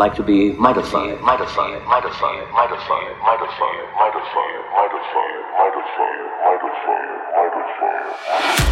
like to be modified, modified, modified, modified, modified, modified, modified, modified, modified, modified.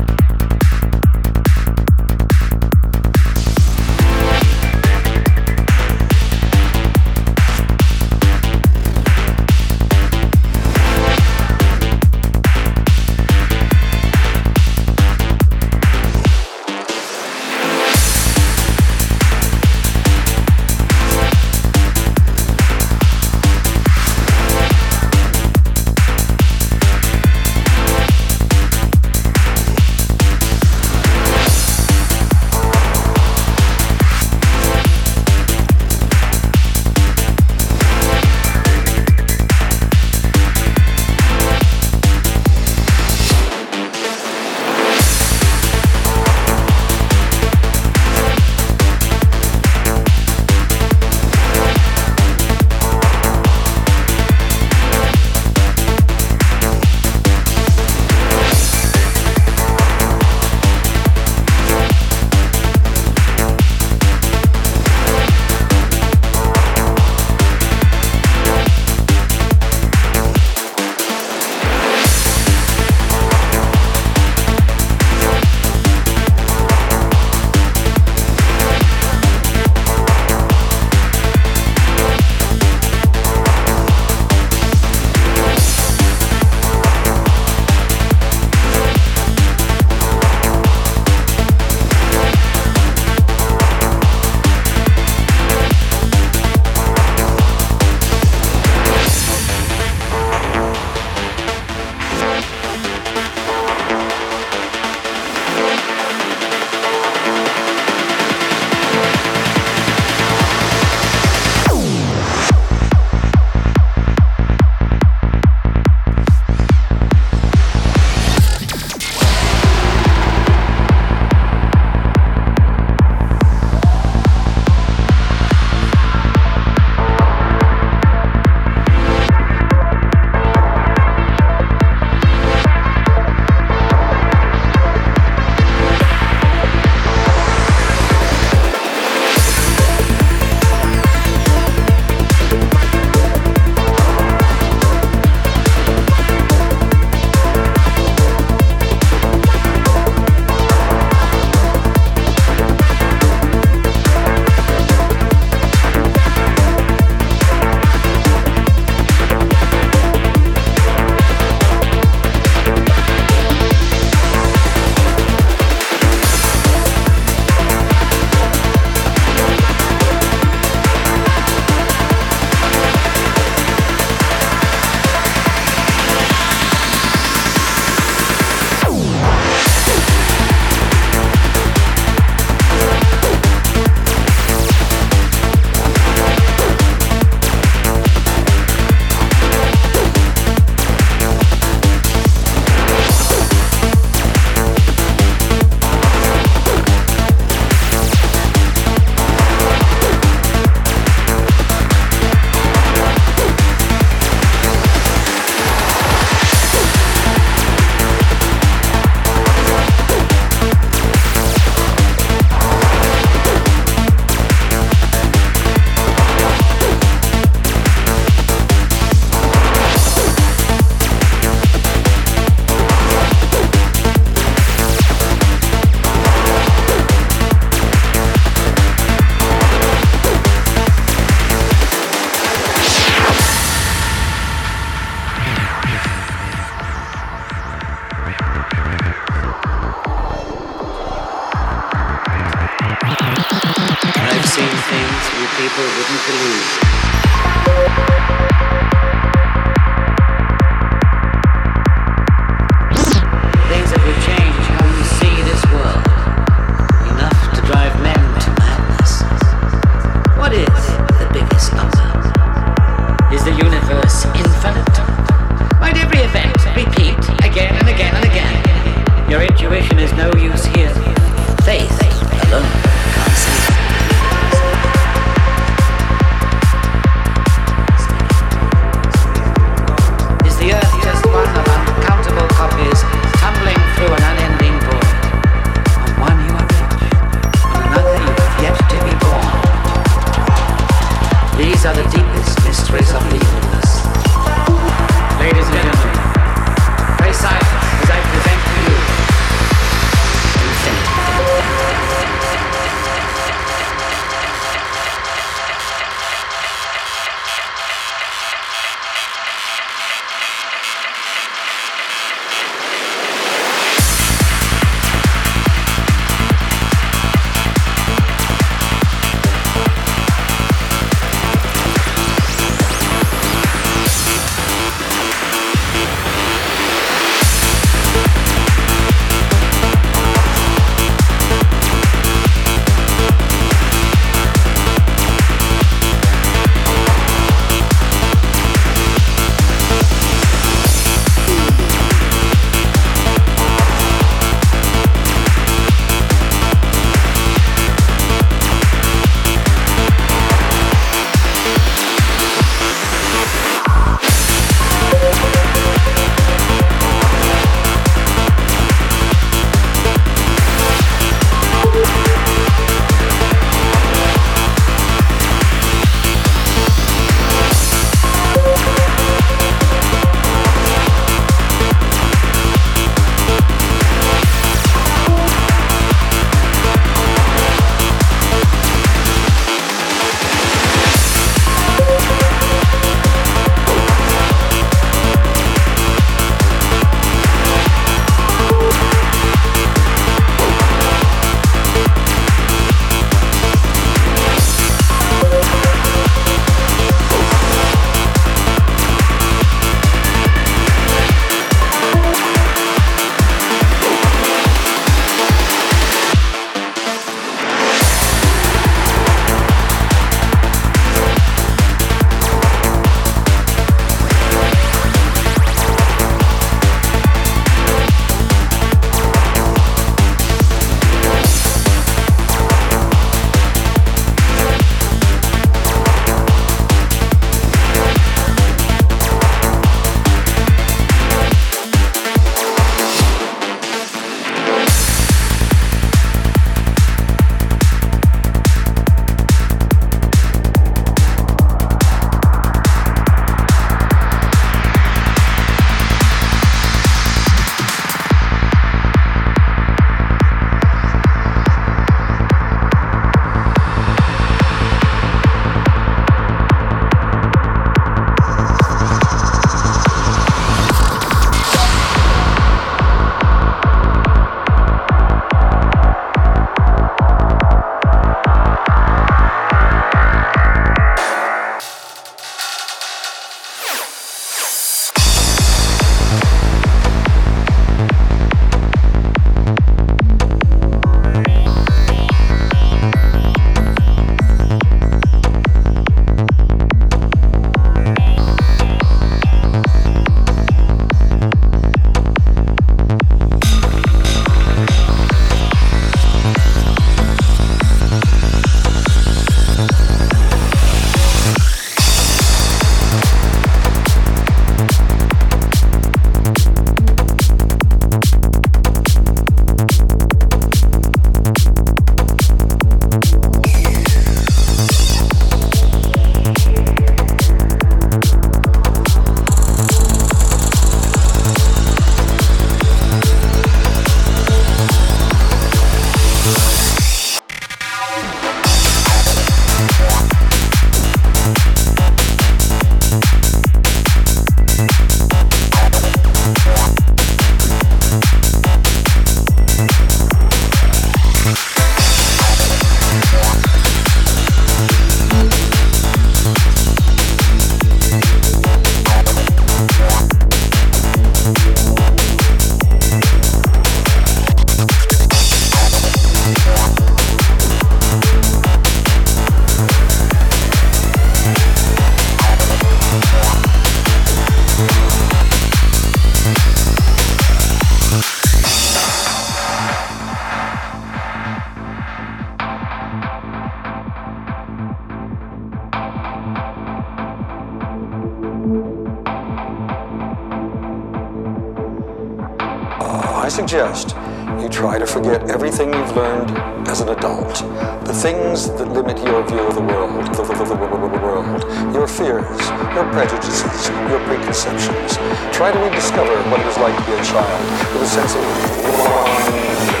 Your prejudices, your preconceptions. Try to rediscover what it was like to be a child with a sense of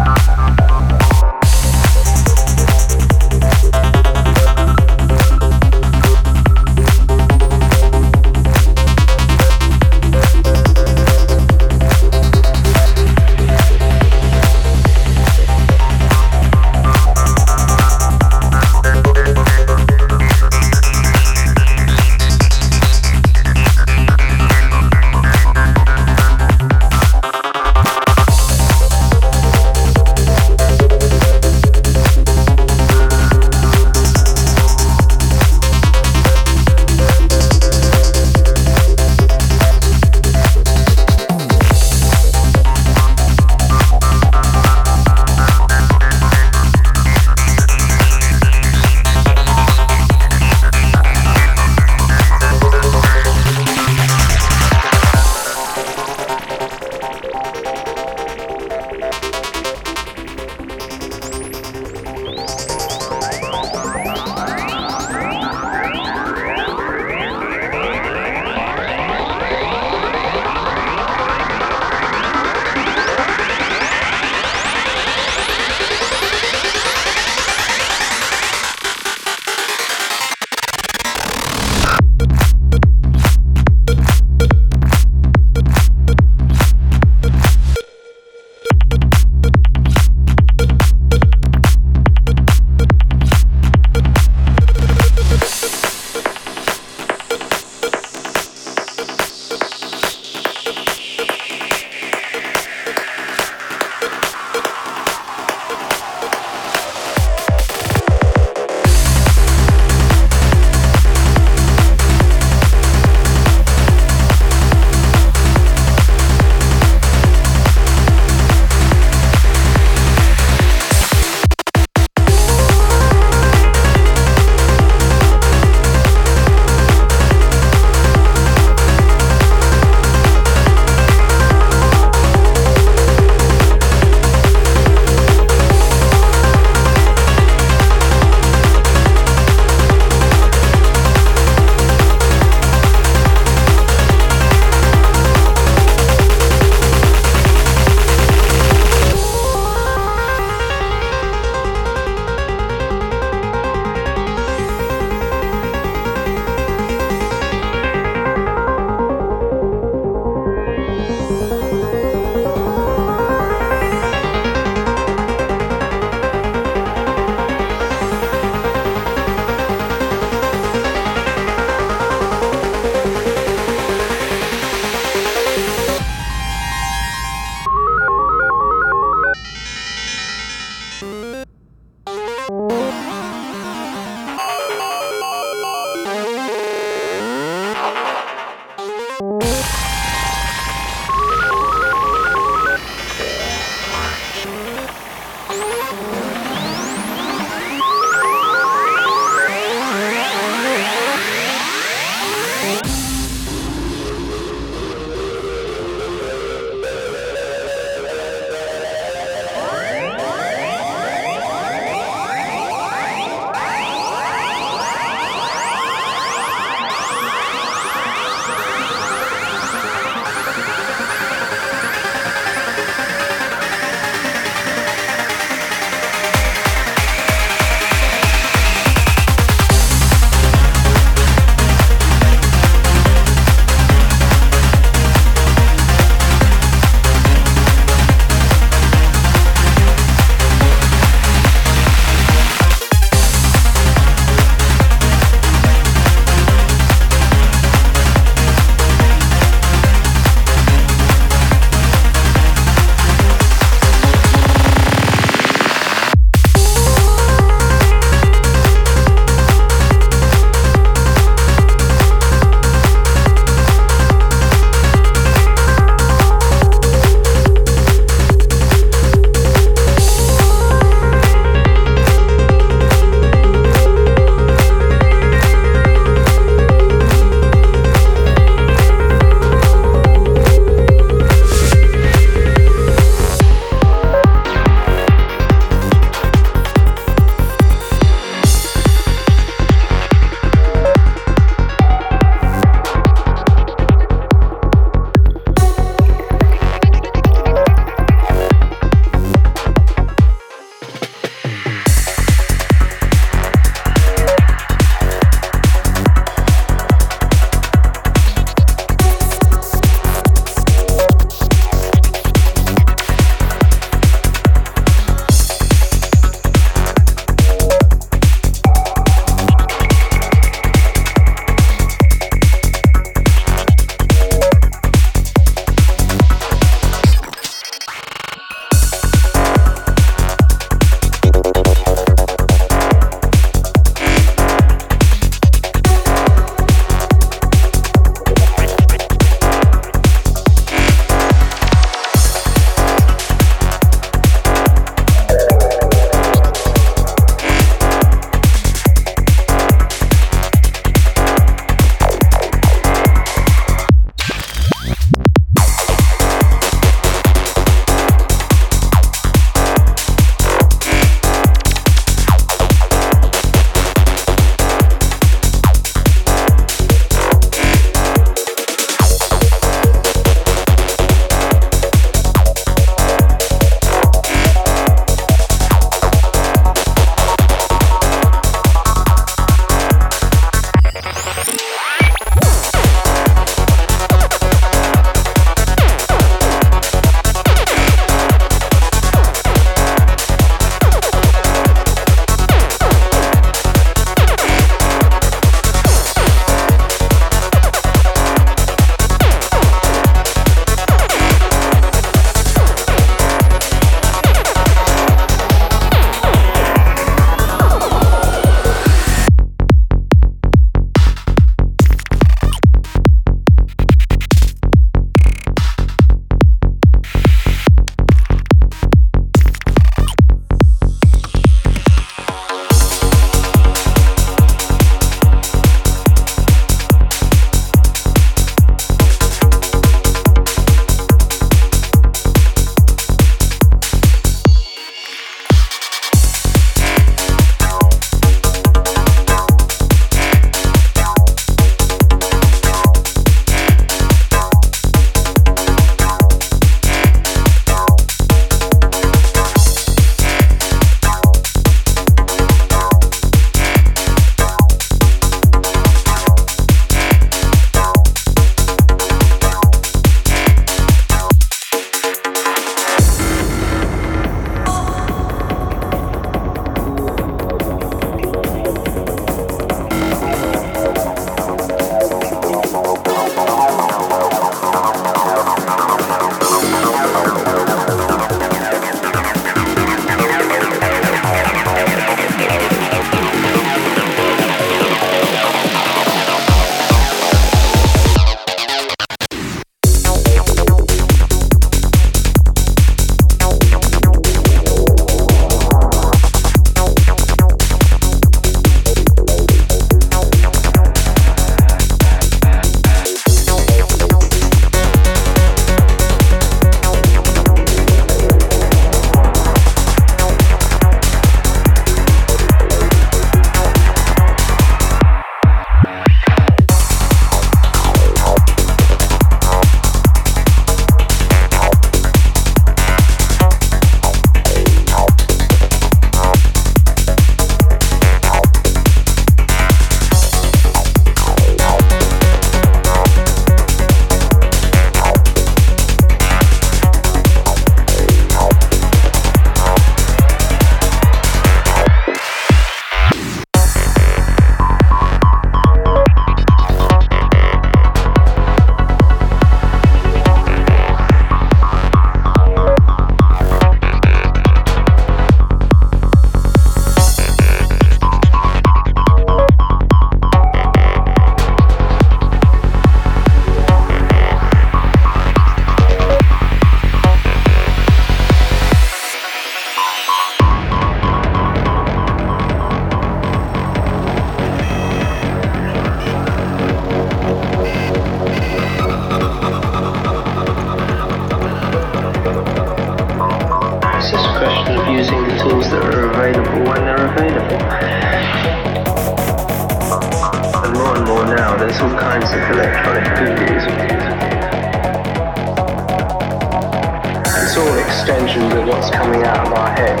extensions of what's coming out of our head.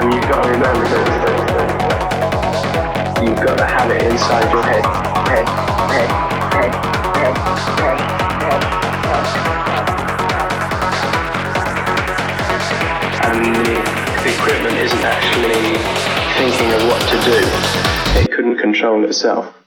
And you've got to remember that you've got to have it inside your head. Head, head, head, head, head, head, head. And the equipment isn't actually thinking of what to do. It couldn't control itself.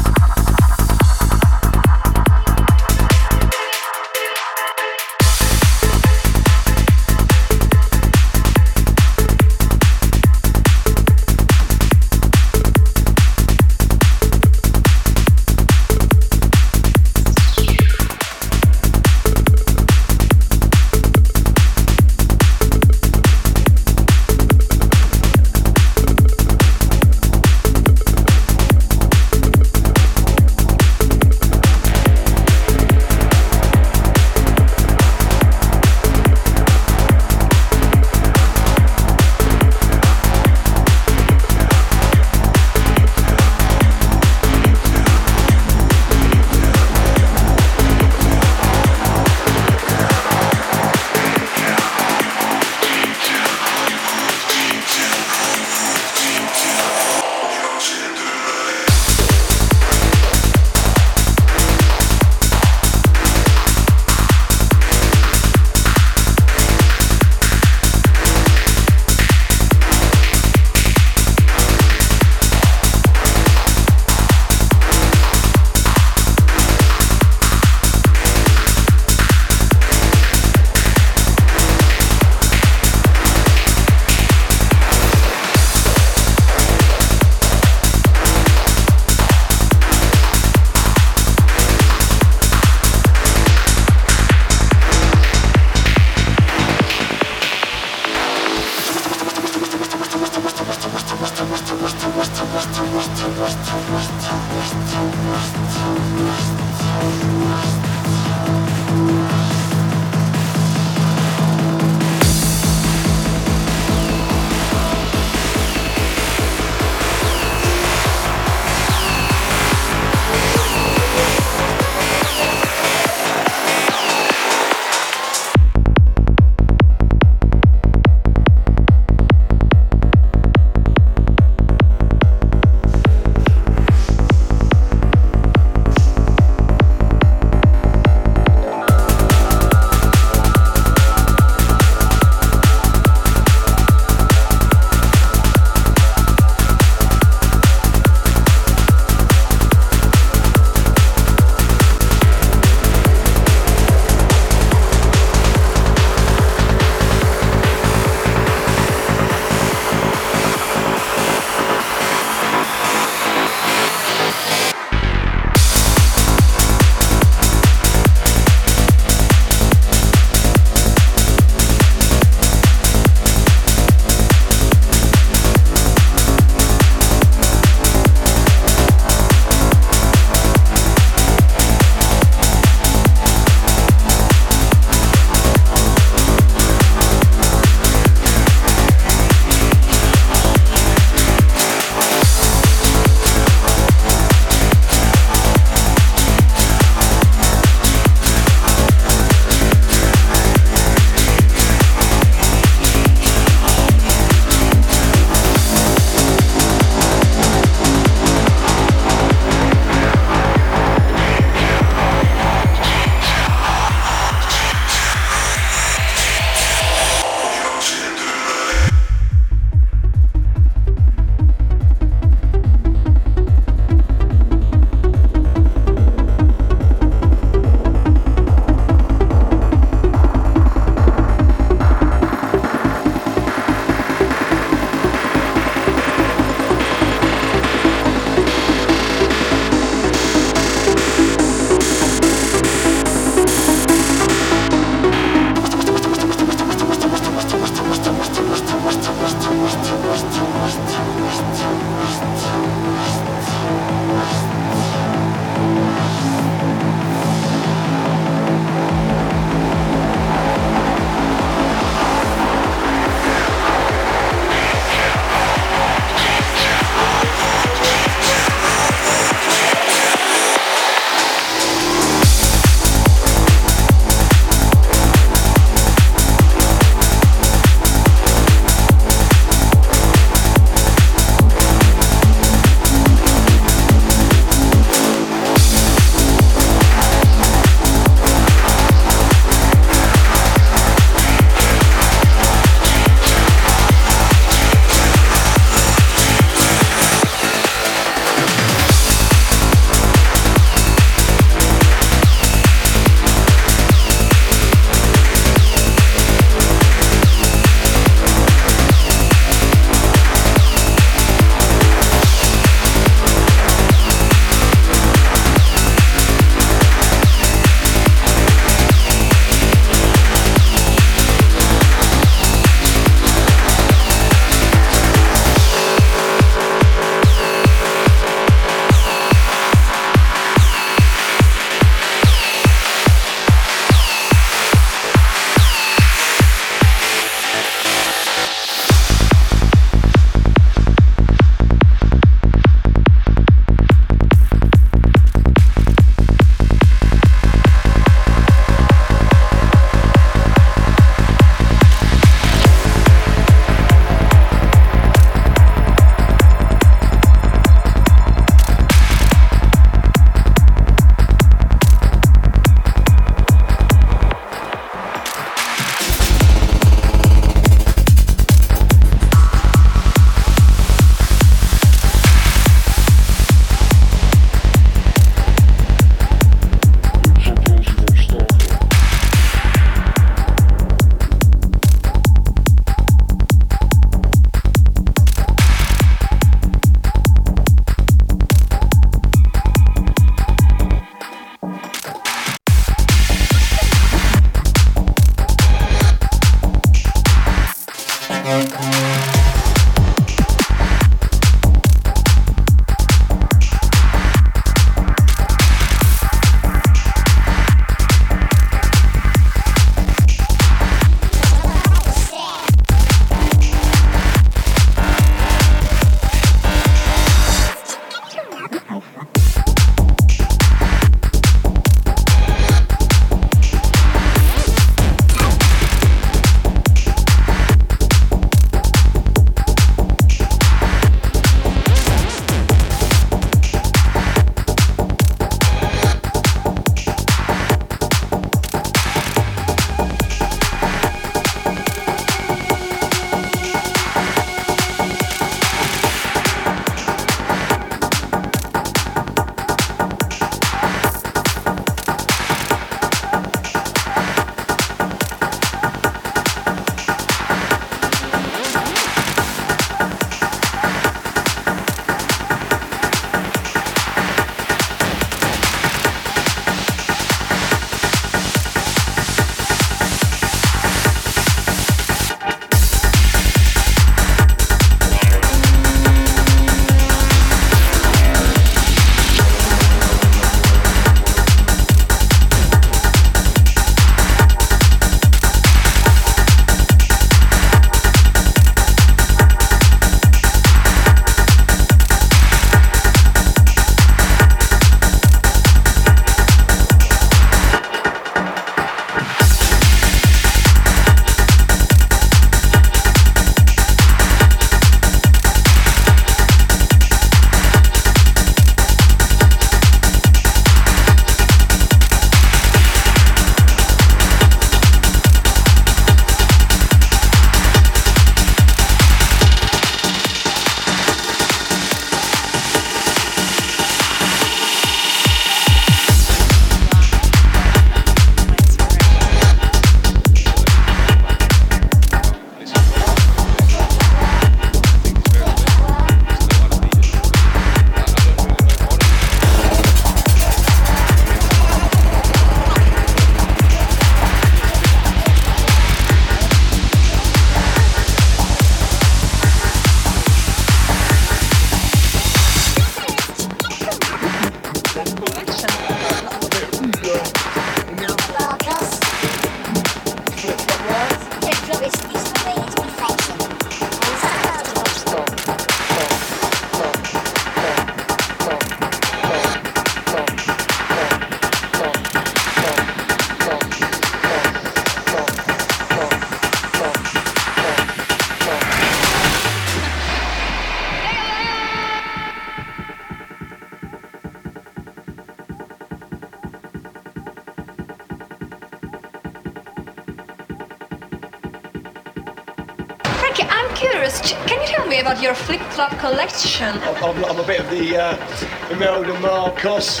Marcos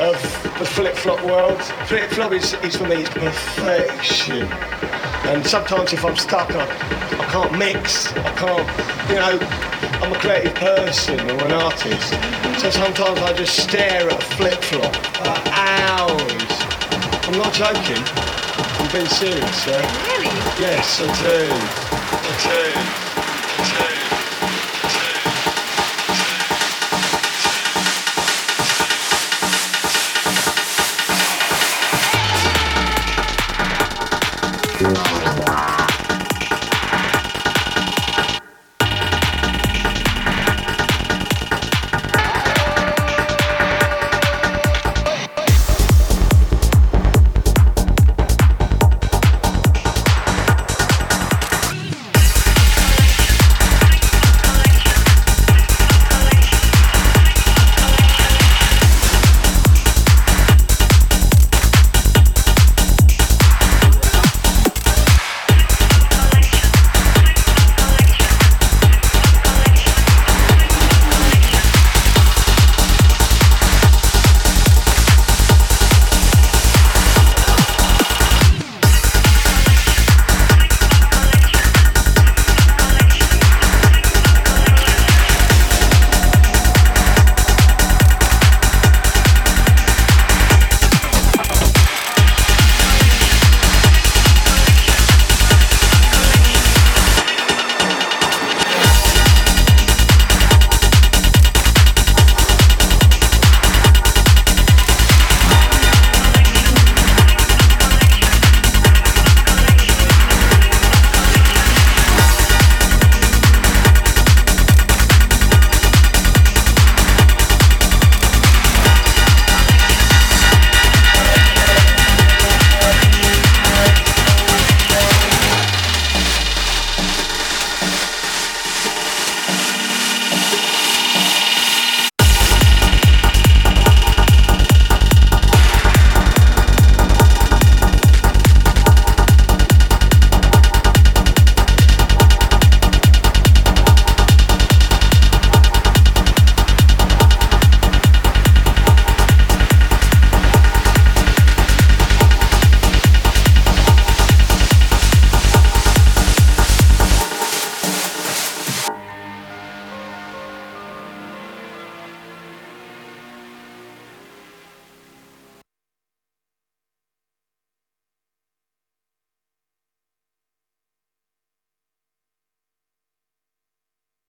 of the flip-flop world. Flip-flop is, is for me is perfection. And sometimes if I'm stuck, I, I can't mix. I can't, you know, I'm a creative person or an artist. So sometimes I just stare at a flip-flop for hours. I'm not joking. I'm being serious, sir. Really? Yes, I do. I do.